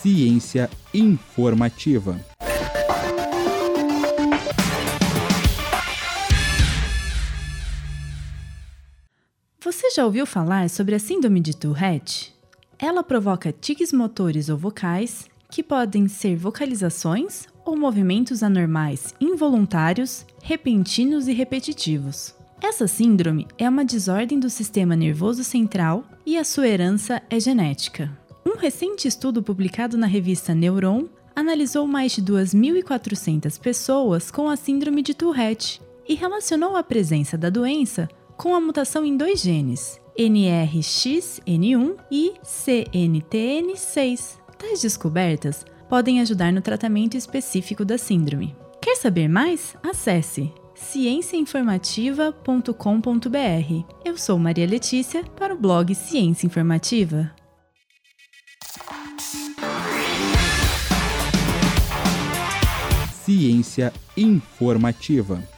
Ciência informativa. Você já ouviu falar sobre a síndrome de Tourette? Ela provoca tiques motores ou vocais, que podem ser vocalizações ou movimentos anormais involuntários, repentinos e repetitivos. Essa síndrome é uma desordem do sistema nervoso central e a sua herança é genética. Um recente estudo publicado na revista Neuron analisou mais de 2.400 pessoas com a síndrome de Tourette e relacionou a presença da doença com a mutação em dois genes, NRXN1 e CNTN6. Tais descobertas podem ajudar no tratamento específico da síndrome. Quer saber mais? Acesse cienciainformativa.com.br. Eu sou Maria Letícia para o blog Ciência Informativa. Ciência informativa.